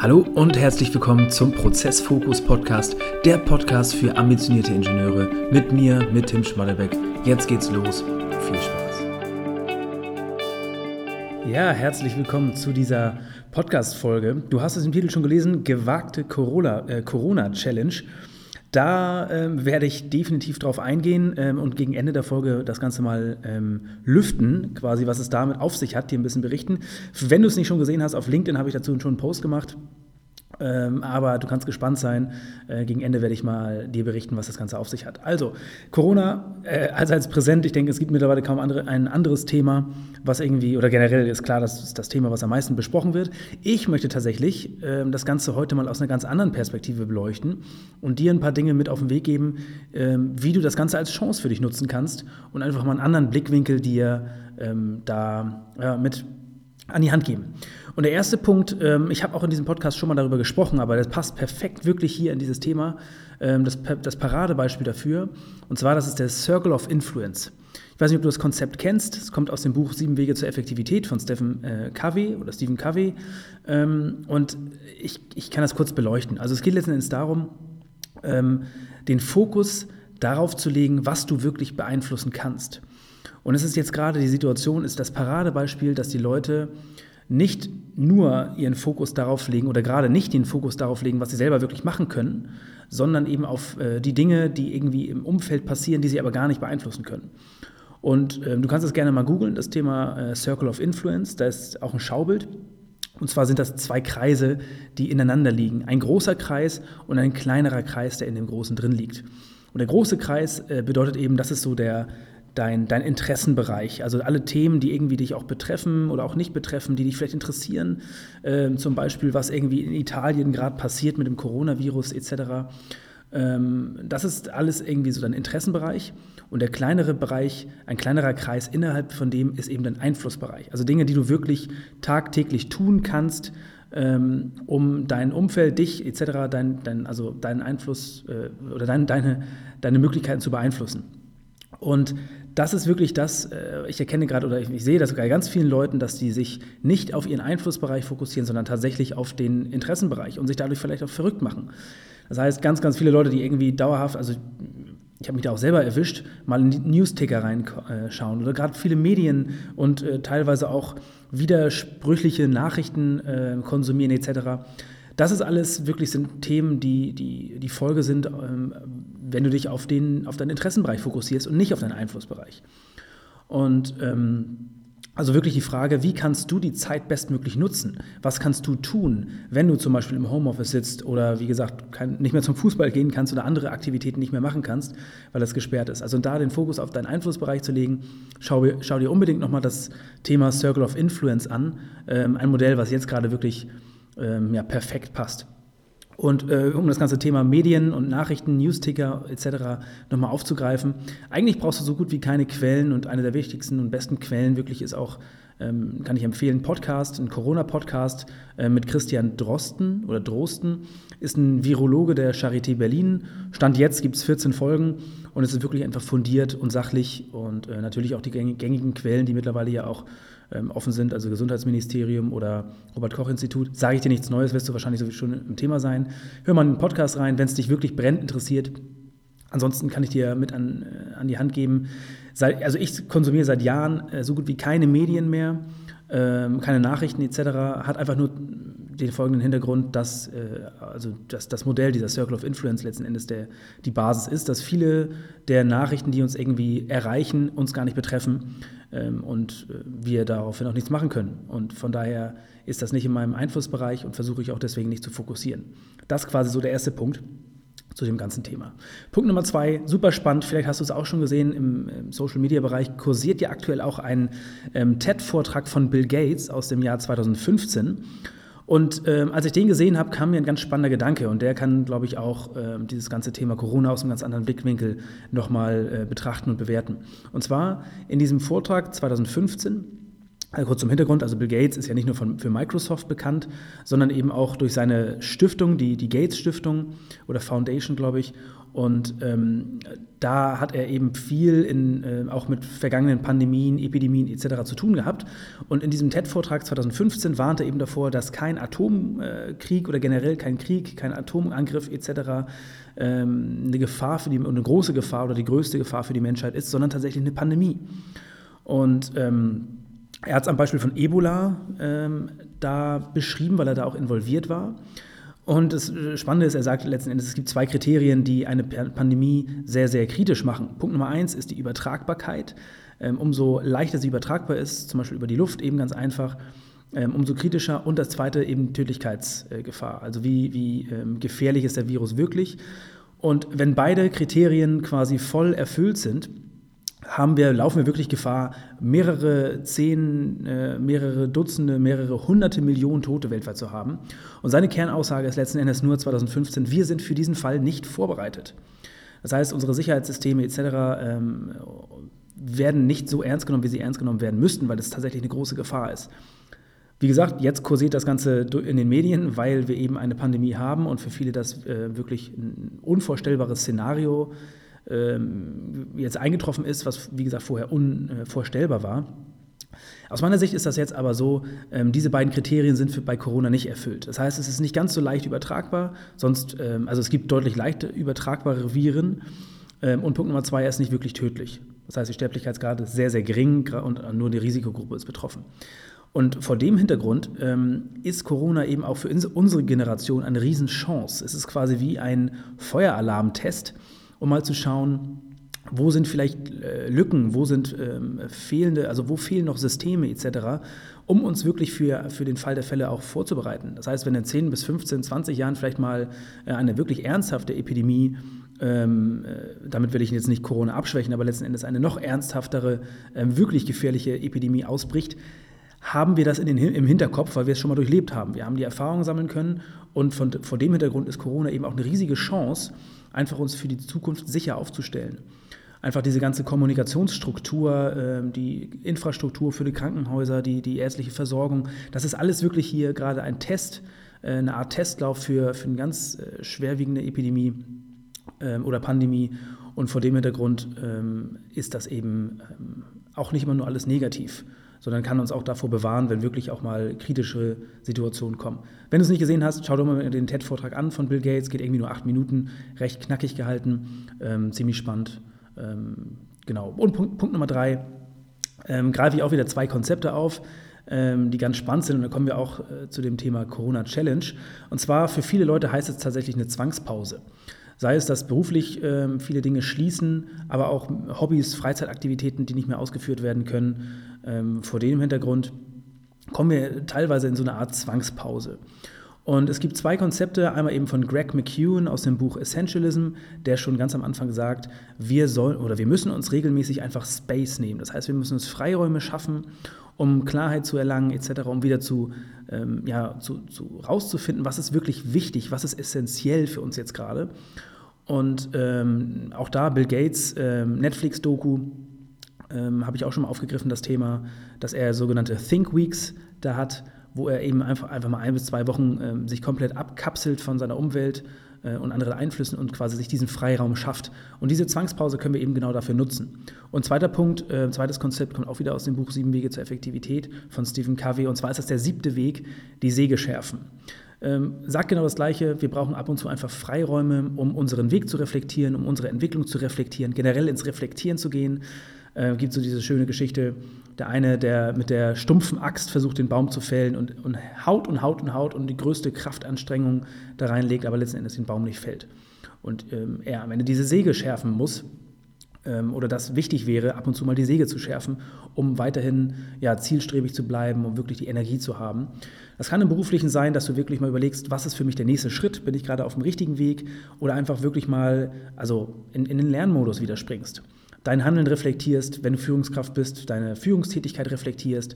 Hallo und herzlich willkommen zum Prozessfokus Podcast, der Podcast für ambitionierte Ingenieure mit mir, mit Tim Schmallebeck. Jetzt geht's los. Viel Spaß. Ja, herzlich willkommen zu dieser Podcast-Folge. Du hast es im Titel schon gelesen: Gewagte äh, Corona-Challenge. Äh, Corona da ähm, werde ich definitiv drauf eingehen ähm, und gegen Ende der Folge das Ganze mal ähm, lüften, quasi, was es damit auf sich hat, dir ein bisschen berichten. Wenn du es nicht schon gesehen hast, auf LinkedIn habe ich dazu schon einen Post gemacht. Ähm, aber du kannst gespannt sein. Äh, gegen Ende werde ich mal dir berichten, was das Ganze auf sich hat. Also, Corona äh, als präsent. Ich denke, es gibt mittlerweile kaum andere, ein anderes Thema, was irgendwie, oder generell ist klar, das ist das Thema, was am meisten besprochen wird. Ich möchte tatsächlich äh, das Ganze heute mal aus einer ganz anderen Perspektive beleuchten und dir ein paar Dinge mit auf den Weg geben, ähm, wie du das Ganze als Chance für dich nutzen kannst und einfach mal einen anderen Blickwinkel dir ähm, da ja, mit an die Hand geben. Und der erste Punkt, ähm, ich habe auch in diesem Podcast schon mal darüber gesprochen, aber das passt perfekt wirklich hier in dieses Thema, ähm, das, das Paradebeispiel dafür. Und zwar, das ist der Circle of Influence. Ich weiß nicht, ob du das Konzept kennst. Es kommt aus dem Buch Sieben Wege zur Effektivität von Stephen äh, Covey oder Stephen Covey. Ähm, und ich, ich kann das kurz beleuchten. Also es geht letzten Endes darum, ähm, den Fokus darauf zu legen, was du wirklich beeinflussen kannst. Und es ist jetzt gerade die Situation, ist das Paradebeispiel, dass die Leute nicht nur ihren Fokus darauf legen oder gerade nicht den Fokus darauf legen, was sie selber wirklich machen können, sondern eben auf äh, die Dinge, die irgendwie im Umfeld passieren, die sie aber gar nicht beeinflussen können. Und äh, du kannst es gerne mal googeln, das Thema äh, Circle of Influence, da ist auch ein Schaubild. Und zwar sind das zwei Kreise, die ineinander liegen. Ein großer Kreis und ein kleinerer Kreis, der in dem großen drin liegt. Und der große Kreis äh, bedeutet eben, das ist so der, dein, dein Interessenbereich. Also alle Themen, die irgendwie dich auch betreffen oder auch nicht betreffen, die dich vielleicht interessieren. Ähm, zum Beispiel, was irgendwie in Italien gerade passiert mit dem Coronavirus etc. Ähm, das ist alles irgendwie so dein Interessenbereich. Und der kleinere Bereich, ein kleinerer Kreis innerhalb von dem ist eben dein Einflussbereich. Also Dinge, die du wirklich tagtäglich tun kannst, ähm, um dein Umfeld, dich etc., dein, dein, also deinen Einfluss äh, oder dein, deine, deine Möglichkeiten zu beeinflussen. Und das ist wirklich das, äh, ich erkenne gerade oder ich, sehe das bei ganz vielen Leuten, dass die sich nicht auf ihren Einflussbereich fokussieren, sondern tatsächlich auf den Interessenbereich und sich dadurch vielleicht auch verrückt machen. Das heißt, ganz, ganz viele Leute, die irgendwie dauerhaft, also ich habe mich da auch selber erwischt, mal in die Newsticker reinschauen oder gerade viele Medien und äh, teilweise auch widersprüchliche Nachrichten äh, konsumieren etc. Das ist alles wirklich sind Themen, die die, die Folge sind, ähm, wenn du dich auf, den, auf deinen Interessenbereich fokussierst und nicht auf deinen Einflussbereich. Und ähm, also wirklich die Frage, wie kannst du die Zeit bestmöglich nutzen? Was kannst du tun, wenn du zum Beispiel im Homeoffice sitzt oder wie gesagt kein, nicht mehr zum Fußball gehen kannst oder andere Aktivitäten nicht mehr machen kannst, weil das gesperrt ist? Also da den Fokus auf deinen Einflussbereich zu legen, schau, schau dir unbedingt nochmal das Thema Circle of Influence an. Ähm, ein Modell, was jetzt gerade wirklich ähm, ja, perfekt passt. Und äh, um das ganze Thema Medien und Nachrichten, Newsticker etc. nochmal aufzugreifen, eigentlich brauchst du so gut wie keine Quellen und eine der wichtigsten und besten Quellen wirklich ist auch, ähm, kann ich empfehlen, Podcast, ein Corona-Podcast äh, mit Christian Drosten oder Drosten, ist ein Virologe der Charité Berlin. Stand jetzt gibt es 14 Folgen und es ist wirklich einfach fundiert und sachlich und äh, natürlich auch die gängigen Quellen, die mittlerweile ja auch ähm, offen sind, also Gesundheitsministerium oder Robert-Koch-Institut. Sage ich dir nichts Neues, wirst du wahrscheinlich sowieso schon im Thema sein. Hör mal in den Podcast rein, wenn es dich wirklich brennend interessiert. Ansonsten kann ich dir mit an, äh, an die Hand geben. Seit, also ich konsumiere seit Jahren äh, so gut wie keine Medien mehr, äh, keine Nachrichten etc. Hat einfach nur den folgenden Hintergrund, dass äh, also dass das Modell dieser Circle of Influence letzten Endes der, die Basis ist, dass viele der Nachrichten, die uns irgendwie erreichen, uns gar nicht betreffen ähm, und äh, wir daraufhin auch nichts machen können. Und von daher ist das nicht in meinem Einflussbereich und versuche ich auch deswegen nicht zu fokussieren. Das ist quasi so der erste Punkt zu dem ganzen Thema. Punkt Nummer zwei, super spannend, vielleicht hast du es auch schon gesehen, im, im Social-Media-Bereich kursiert ja aktuell auch ein ähm, TED-Vortrag von Bill Gates aus dem Jahr 2015. Und ähm, als ich den gesehen habe, kam mir ein ganz spannender Gedanke und der kann, glaube ich, auch ähm, dieses ganze Thema Corona aus einem ganz anderen Blickwinkel nochmal äh, betrachten und bewerten. Und zwar in diesem Vortrag 2015 also kurz zum Hintergrund, also Bill Gates ist ja nicht nur von, für Microsoft bekannt, sondern eben auch durch seine Stiftung, die, die Gates Stiftung oder Foundation, glaube ich. Und ähm, da hat er eben viel in, äh, auch mit vergangenen Pandemien, Epidemien etc. zu tun gehabt. Und in diesem TED-Vortrag 2015 warnte er eben davor, dass kein Atomkrieg oder generell kein Krieg, kein Atomangriff etc. Ähm, eine Gefahr für die, eine große Gefahr oder die größte Gefahr für die Menschheit ist, sondern tatsächlich eine Pandemie. Und ähm, er hat es am Beispiel von Ebola ähm, da beschrieben, weil er da auch involviert war. Und das äh, Spannende ist, er sagt letzten Endes, es gibt zwei Kriterien, die eine Pandemie sehr, sehr kritisch machen. Punkt Nummer eins ist die Übertragbarkeit. Ähm, umso leichter sie übertragbar ist, zum Beispiel über die Luft, eben ganz einfach, ähm, umso kritischer. Und das zweite eben Tödlichkeitsgefahr. Also wie, wie ähm, gefährlich ist der Virus wirklich. Und wenn beide Kriterien quasi voll erfüllt sind, haben wir, laufen wir wirklich Gefahr, mehrere zehn, äh, mehrere Dutzende, mehrere hunderte Millionen Tote weltweit zu haben. Und seine Kernaussage ist letzten Endes nur 2015, wir sind für diesen Fall nicht vorbereitet. Das heißt, unsere Sicherheitssysteme etc. Ähm, werden nicht so ernst genommen, wie sie ernst genommen werden müssten, weil es tatsächlich eine große Gefahr ist. Wie gesagt, jetzt kursiert das Ganze in den Medien, weil wir eben eine Pandemie haben und für viele das äh, wirklich ein unvorstellbares Szenario ist jetzt eingetroffen ist, was wie gesagt vorher unvorstellbar war. Aus meiner Sicht ist das jetzt aber so, ähm, diese beiden Kriterien sind für, bei Corona nicht erfüllt. Das heißt, es ist nicht ganz so leicht übertragbar, sonst, ähm, also es gibt deutlich leicht übertragbare Viren. Ähm, und Punkt Nummer zwei, er ist nicht wirklich tödlich. Das heißt, die Sterblichkeitsgrade ist sehr, sehr gering und nur die Risikogruppe ist betroffen. Und vor dem Hintergrund ähm, ist Corona eben auch für unsere Generation eine Riesenchance. Es ist quasi wie ein Feueralarmtest um mal zu schauen, wo sind vielleicht äh, Lücken, wo sind ähm, fehlende, also wo fehlen noch Systeme etc., um uns wirklich für, für den Fall der Fälle auch vorzubereiten. Das heißt, wenn in 10 bis 15, 20 Jahren vielleicht mal äh, eine wirklich ernsthafte Epidemie, ähm, äh, damit will ich jetzt nicht Corona abschwächen, aber letzten Endes eine noch ernsthaftere, ähm, wirklich gefährliche Epidemie ausbricht, haben wir das in den, im Hinterkopf, weil wir es schon mal durchlebt haben. Wir haben die Erfahrungen sammeln können und von, vor dem Hintergrund ist Corona eben auch eine riesige Chance, einfach uns für die Zukunft sicher aufzustellen. Einfach diese ganze Kommunikationsstruktur, ähm, die Infrastruktur für die Krankenhäuser, die, die ärztliche Versorgung, das ist alles wirklich hier gerade ein Test, äh, eine Art Testlauf für, für eine ganz äh, schwerwiegende Epidemie ähm, oder Pandemie. Und vor dem Hintergrund ähm, ist das eben auch nicht immer nur alles negativ sondern kann uns auch davor bewahren, wenn wirklich auch mal kritische Situationen kommen. Wenn du es nicht gesehen hast, schau doch mal den TED-Vortrag an von Bill Gates, geht irgendwie nur acht Minuten, recht knackig gehalten, ähm, ziemlich spannend. Ähm, genau. Und Punkt, Punkt Nummer drei, ähm, greife ich auch wieder zwei Konzepte auf, ähm, die ganz spannend sind. Und da kommen wir auch äh, zu dem Thema Corona Challenge. Und zwar für viele Leute heißt es tatsächlich eine Zwangspause. Sei es, dass beruflich äh, viele Dinge schließen, aber auch Hobbys, Freizeitaktivitäten, die nicht mehr ausgeführt werden können. Ähm, vor dem Hintergrund kommen wir teilweise in so eine Art Zwangspause. Und es gibt zwei Konzepte, einmal eben von Greg McEwen aus dem Buch Essentialism, der schon ganz am Anfang sagt, wir sollen oder wir müssen uns regelmäßig einfach Space nehmen. Das heißt, wir müssen uns Freiräume schaffen, um Klarheit zu erlangen etc., um wieder zu, ähm, ja, zu, zu rauszufinden, was ist wirklich wichtig, was ist essentiell für uns jetzt gerade. Und ähm, auch da Bill Gates ähm, Netflix-Doku ähm, habe ich auch schon mal aufgegriffen, das Thema, dass er sogenannte Think Weeks da hat, wo er eben einfach, einfach mal ein bis zwei Wochen ähm, sich komplett abkapselt von seiner Umwelt und anderen Einflüssen und quasi sich diesen Freiraum schafft. Und diese Zwangspause können wir eben genau dafür nutzen. Und zweiter Punkt, äh, zweites Konzept kommt auch wieder aus dem Buch Sieben Wege zur Effektivität von Stephen Covey. Und zwar ist das der siebte Weg, die Säge schärfen. Ähm, sagt genau das Gleiche. Wir brauchen ab und zu einfach Freiräume, um unseren Weg zu reflektieren, um unsere Entwicklung zu reflektieren, generell ins Reflektieren zu gehen. Äh, gibt so diese schöne Geschichte, der eine, der mit der stumpfen Axt versucht, den Baum zu fällen und, und haut und haut und haut und die größte Kraftanstrengung da reinlegt, aber letzten Endes den Baum nicht fällt. Und ähm, er am Ende diese Säge schärfen muss, ähm, oder das wichtig wäre, ab und zu mal die Säge zu schärfen, um weiterhin ja, zielstrebig zu bleiben, um wirklich die Energie zu haben. Das kann im Beruflichen sein, dass du wirklich mal überlegst, was ist für mich der nächste Schritt? Bin ich gerade auf dem richtigen Weg? Oder einfach wirklich mal also in, in den Lernmodus wieder springst dein Handeln reflektierst, wenn du Führungskraft bist, deine Führungstätigkeit reflektierst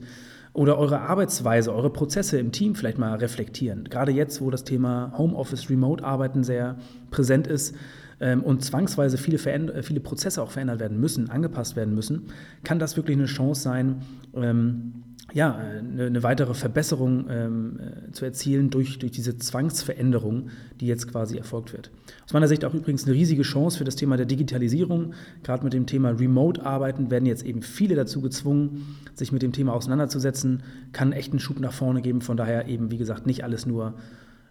oder eure Arbeitsweise, eure Prozesse im Team vielleicht mal reflektieren. Gerade jetzt, wo das Thema Homeoffice, Remote-Arbeiten sehr präsent ist ähm, und zwangsweise viele, viele Prozesse auch verändert werden müssen, angepasst werden müssen, kann das wirklich eine Chance sein, ähm, ja, eine, eine, weitere Verbesserung ähm, äh, zu erzielen durch, durch diese Zwangsveränderung, die jetzt quasi erfolgt wird. Aus meiner Sicht auch übrigens eine riesige Chance für das Thema der Digitalisierung. Gerade mit dem Thema Remote-Arbeiten werden jetzt eben viele dazu gezwungen, sich mit dem Thema auseinanderzusetzen. Kann echt einen Schub nach vorne geben. Von daher eben, wie gesagt, nicht alles nur,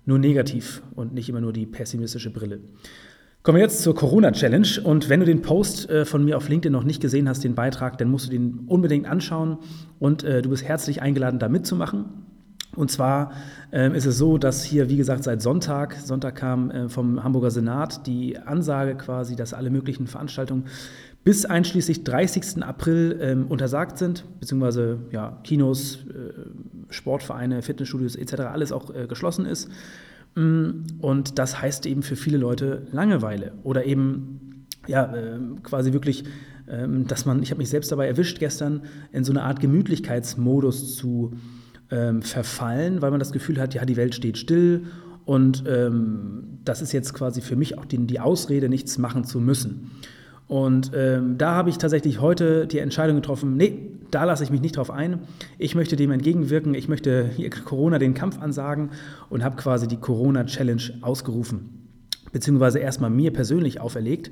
nur negativ und nicht immer nur die pessimistische Brille. Kommen wir jetzt zur Corona-Challenge. Und wenn du den Post äh, von mir auf LinkedIn noch nicht gesehen hast, den Beitrag, dann musst du den unbedingt anschauen und äh, du bist herzlich eingeladen, da mitzumachen. Und zwar äh, ist es so, dass hier, wie gesagt, seit Sonntag, Sonntag kam äh, vom Hamburger Senat die Ansage quasi, dass alle möglichen Veranstaltungen bis einschließlich 30. April ähm, untersagt sind, beziehungsweise ja, Kinos, äh, Sportvereine, Fitnessstudios etc. alles auch äh, geschlossen ist. Mm, und das heißt eben für viele Leute Langeweile oder eben ja, ähm, quasi wirklich, ähm, dass man, ich habe mich selbst dabei erwischt gestern, in so eine Art Gemütlichkeitsmodus zu ähm, verfallen, weil man das Gefühl hat, ja, die Welt steht still und ähm, das ist jetzt quasi für mich auch die, die Ausrede, nichts machen zu müssen. Und ähm, da habe ich tatsächlich heute die Entscheidung getroffen, nee, da lasse ich mich nicht drauf ein. Ich möchte dem entgegenwirken. Ich möchte Corona den Kampf ansagen und habe quasi die Corona-Challenge ausgerufen. Beziehungsweise erstmal mir persönlich auferlegt,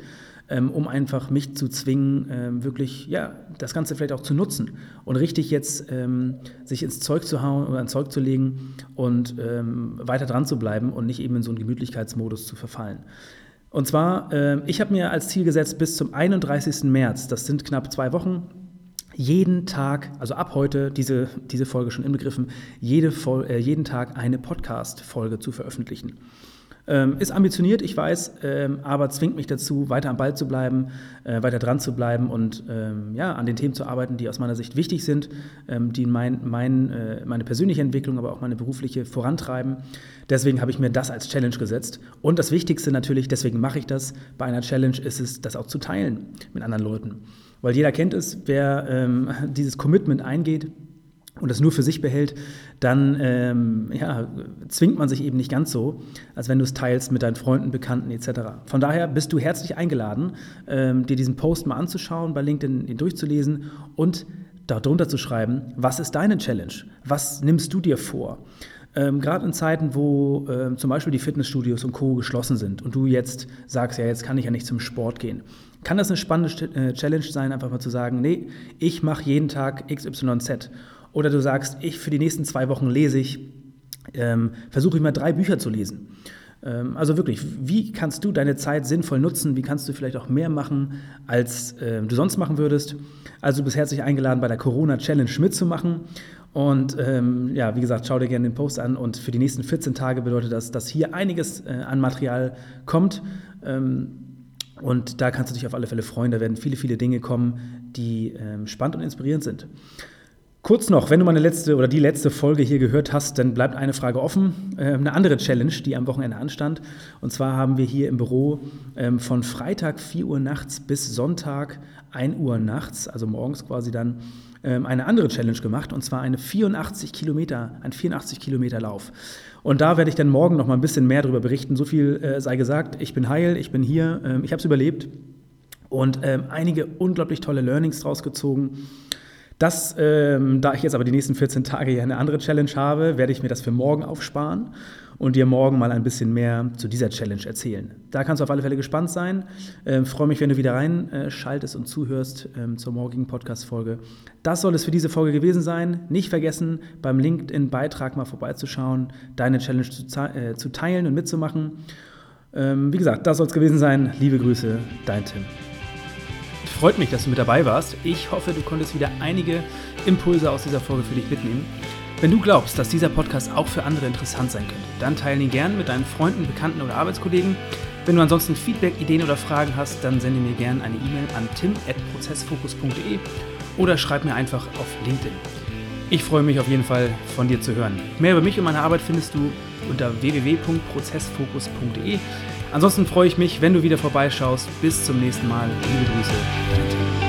ähm, um einfach mich zu zwingen, ähm, wirklich ja, das Ganze vielleicht auch zu nutzen und richtig jetzt ähm, sich ins Zeug zu hauen oder ins Zeug zu legen und ähm, weiter dran zu bleiben und nicht eben in so einen Gemütlichkeitsmodus zu verfallen. Und zwar, äh, ich habe mir als Ziel gesetzt, bis zum 31. März, das sind knapp zwei Wochen, jeden Tag, also ab heute, diese, diese Folge schon inbegriffen, jede, äh, jeden Tag eine Podcast-Folge zu veröffentlichen. Ähm, ist ambitioniert, ich weiß, ähm, aber zwingt mich dazu, weiter am Ball zu bleiben, äh, weiter dran zu bleiben und ähm, ja, an den Themen zu arbeiten, die aus meiner Sicht wichtig sind, ähm, die mein, mein, äh, meine persönliche Entwicklung, aber auch meine berufliche vorantreiben. Deswegen habe ich mir das als Challenge gesetzt. Und das Wichtigste natürlich, deswegen mache ich das, bei einer Challenge ist es, das auch zu teilen mit anderen Leuten. Weil jeder kennt es, wer ähm, dieses Commitment eingeht, und das nur für sich behält, dann ähm, ja, zwingt man sich eben nicht ganz so, als wenn du es teilst mit deinen Freunden, Bekannten etc. Von daher bist du herzlich eingeladen, ähm, dir diesen Post mal anzuschauen, bei LinkedIn ihn durchzulesen und darunter zu schreiben, was ist deine Challenge? Was nimmst du dir vor? Ähm, Gerade in Zeiten, wo ähm, zum Beispiel die Fitnessstudios und Co. geschlossen sind und du jetzt sagst, ja, jetzt kann ich ja nicht zum Sport gehen, kann das eine spannende äh, Challenge sein, einfach mal zu sagen, nee, ich mache jeden Tag XYZ oder du sagst, ich für die nächsten zwei Wochen lese ich, ähm, versuche ich mal drei Bücher zu lesen. Ähm, also wirklich, wie kannst du deine Zeit sinnvoll nutzen? Wie kannst du vielleicht auch mehr machen, als äh, du sonst machen würdest? Also du bist herzlich eingeladen, bei der Corona-Challenge mitzumachen. Und ähm, ja, wie gesagt, schau dir gerne den Post an. Und für die nächsten 14 Tage bedeutet das, dass hier einiges äh, an Material kommt. Ähm, und da kannst du dich auf alle Fälle freuen. Da werden viele, viele Dinge kommen, die ähm, spannend und inspirierend sind. Kurz noch, wenn du meine letzte oder die letzte Folge hier gehört hast, dann bleibt eine Frage offen. Äh, eine andere Challenge, die am Wochenende anstand. Und zwar haben wir hier im Büro ähm, von Freitag 4 Uhr nachts bis Sonntag 1 Uhr nachts, also morgens quasi dann, ähm, eine andere Challenge gemacht. Und zwar eine 84 Kilometer, ein 84 Kilometer Lauf. Und da werde ich dann morgen noch mal ein bisschen mehr darüber berichten. So viel äh, sei gesagt. Ich bin heil, ich bin hier, ähm, ich habe es überlebt und einige unglaublich tolle Learnings draus gezogen. Das, ähm, da ich jetzt aber die nächsten 14 Tage hier eine andere Challenge habe, werde ich mir das für morgen aufsparen und dir morgen mal ein bisschen mehr zu dieser Challenge erzählen. Da kannst du auf alle Fälle gespannt sein. Ähm, freue mich, wenn du wieder reinschaltest äh, und zuhörst ähm, zur morgigen Podcast-Folge. Das soll es für diese Folge gewesen sein. Nicht vergessen, beim LinkedIn-Beitrag mal vorbeizuschauen, deine Challenge zu, äh, zu teilen und mitzumachen. Ähm, wie gesagt, das soll es gewesen sein. Liebe Grüße, dein Tim. Freut mich, dass du mit dabei warst. Ich hoffe, du konntest wieder einige Impulse aus dieser Folge für dich mitnehmen. Wenn du glaubst, dass dieser Podcast auch für andere interessant sein könnte, dann teile ihn gern mit deinen Freunden, Bekannten oder Arbeitskollegen. Wenn du ansonsten Feedback, Ideen oder Fragen hast, dann sende mir gerne eine E-Mail an tim.prozessfokus.de oder schreib mir einfach auf LinkedIn. Ich freue mich auf jeden Fall von dir zu hören. Mehr über mich und meine Arbeit findest du unter www.prozessfokus.de. Ansonsten freue ich mich, wenn du wieder vorbeischaust. Bis zum nächsten Mal. Liebe Grüße.